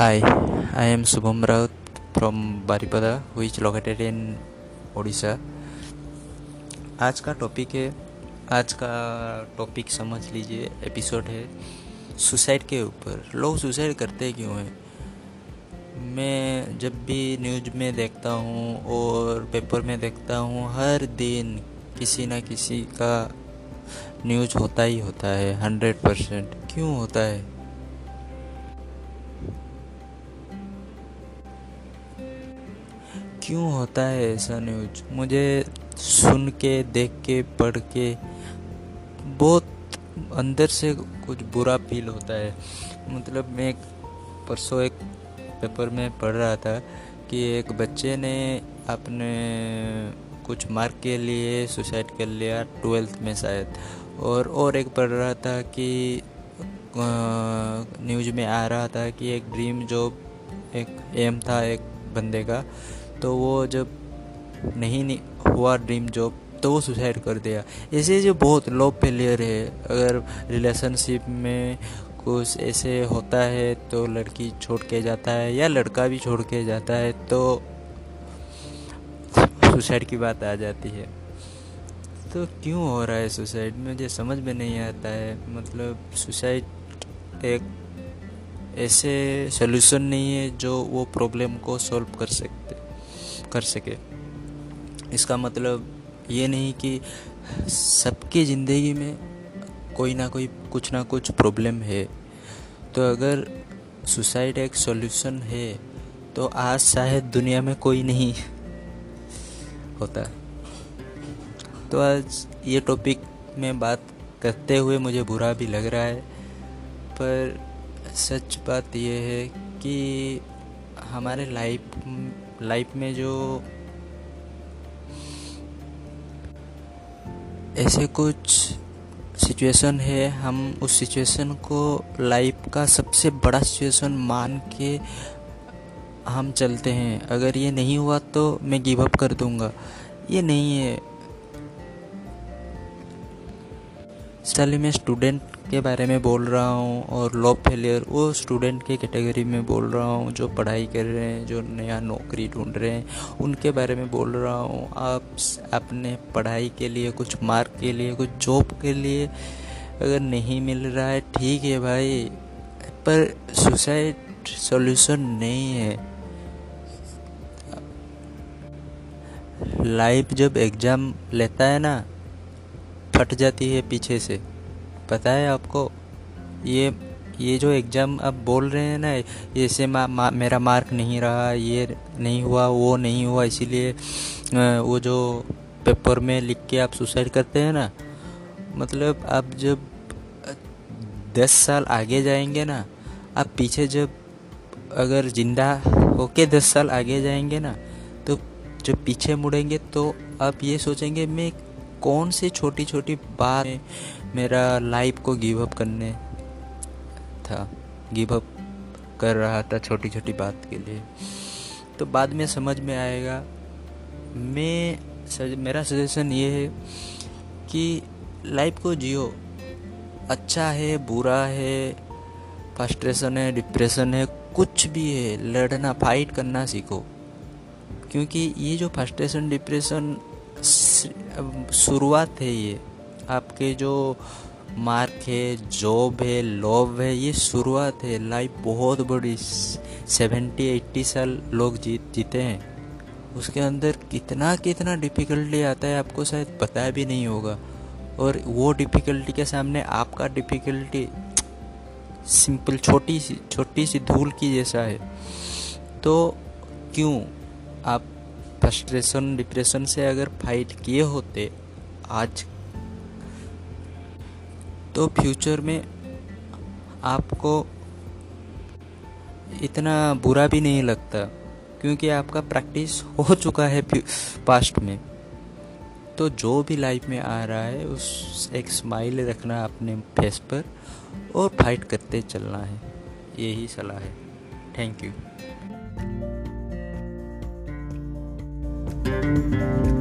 Hi, I am Subham Raut from Baripada, which located in Odisha आज का topic है आज का टॉपिक समझ लीजिए एपिसोड है सुसाइड के ऊपर। लोग सुसाइड करते क्यों हैं? मैं जब भी न्यूज़ में देखता हूँ और पेपर में देखता हूँ हर दिन किसी ना किसी का न्यूज़ होता ही होता है हंड्रेड परसेंट क्यों होता है? क्यों होता है ऐसा न्यूज़ मुझे सुन के, देख के, पढ़ के बहुत अंदर से कुछ बुरा फील होता है। मतलब मैं परसों एक पेपर में पढ़ रहा था कि एक बच्चे ने अपने कुछ मार्क के लिए सुसाइड कर लिया ट्वेल्थ में शायद। और और एक पढ़ रहा था कि न्यूज़ में आ रहा था कि एक ड्रीम जॉब एक एम था एक बंदे का। तो वो जब नहीं, हुआ ड्रीम जॉब तो वो सुसाइड कर दिया। ऐसे जो बहुत लो फेलियर है अगर रिलेशनशिप में कुछ ऐसे होता है तो लड़की छोड़ के जाता है या लड़का भी छोड़ के जाता है तो सुसाइड की बात आ जाती है। तो क्यों हो रहा है सुसाइड मुझे समझ में नहीं आता है। मतलब सुसाइड एक ऐसे सोल्यूशन नहीं है जो वो प्रॉब्लम को सॉल्व कर सकते। कर सके। इसका मतलब ये नहीं कि सबकी ज़िंदगी में कोई ना कोई, कुछ ना कुछ प्रॉब्लम है। तो अगर सुसाइड एक सॉल्यूशन है तो आज शायद दुनिया में कोई नहीं होता। तो आज ये टॉपिक में बात करते हुए मुझे बुरा भी लग रहा है, पर सच बात यह है कि हमारे लाइफ लाइफ में जो ऐसे कुछ सिचुएशन है, हम उस सिचुएशन को लाइफ का सबसे बड़ा सिचुएशन मान के हम चलते हैं। अगर ये नहीं हुआ तो मैं गिव अप कर दूँगा। ये नहीं है। चलिए मैं स्टूडेंट के बारे में बोल रहा हूँ और लॉ फेलियर वो स्टूडेंट के कैटेगरी में बोल रहा हूँ, जो पढ़ाई कर रहे हैं, जो नया नौकरी ढूंढ रहे हैं, उनके बारे में बोल रहा हूँ। आप अपने पढ़ाई के लिए, कुछ मार्क के लिए, कुछ जॉब के लिए अगर नहीं मिल रहा है, ठीक है भाई, पर सुसाइड सॉल्यूशन नहीं है। लाइफ जब एग्ज़ाम लेता है ना फट जाती है पीछे से। पता है आपको? ये ये जो एग्ज़ाम आप बोल रहे हैं ना ऐसे मा, मा, मेरा मार्क नहीं रहा ये नहीं हुआ वो नहीं हुआ इसीलिए वो जो पेपर में लिख के आप सुसाइड करते हैं ना मतलब आप जब दस साल आगे जाएँगे ना आप पीछे जब अगर ज़िंदा होके दस साल आगे जाएँगे ना तो जब पीछे मुड़ेंगे तो आप ये सोचेंगे मैं कौन सी छोटी छोटी बात मेरा लाइफ को गिव अप करने था गिव अप कर रहा था छोटी छोटी बात के लिए। तो बाद में समझ में आएगा मैं सज, मेरा सजेशन ये है कि लाइफ को जियो। अच्छा है बुरा है फ्रस्ट्रेशन है डिप्रेशन है कुछ भी है लड़ना फाइट करना सीखो। क्योंकि ये जो फ्रस्ट्रेशन डिप्रेशन शुरुआत है ये। आपके जो मार्क है, जॉब है, लव है, ये शुरुआत है। लाइफ बहुत बड़ी, सेवेंटी एट्टी साल लोग जीत, जीते हैं। उसके अंदर कितना कितना डिफ़िकल्टी आता है आपको शायद पता भी नहीं होगा। और वो डिफ़िकल्टी के सामने आपका डिफ़िकल्टी सिंपल छोटी सी छोटी सी धूल की जैसा है। तो क्यों आप फ्रस्ट्रेशन डिप्रेशन से अगर फाइट किए होते आज तो फ्यूचर में आपको इतना बुरा भी नहीं लगता, क्योंकि आपका प्रैक्टिस हो चुका है पास्ट में। तो जो भी लाइफ में आ रहा है, उस एक स्माइल रखना अपने फेस पर और फाइट करते चलना है। यही सलाह है। Thank you Thank you.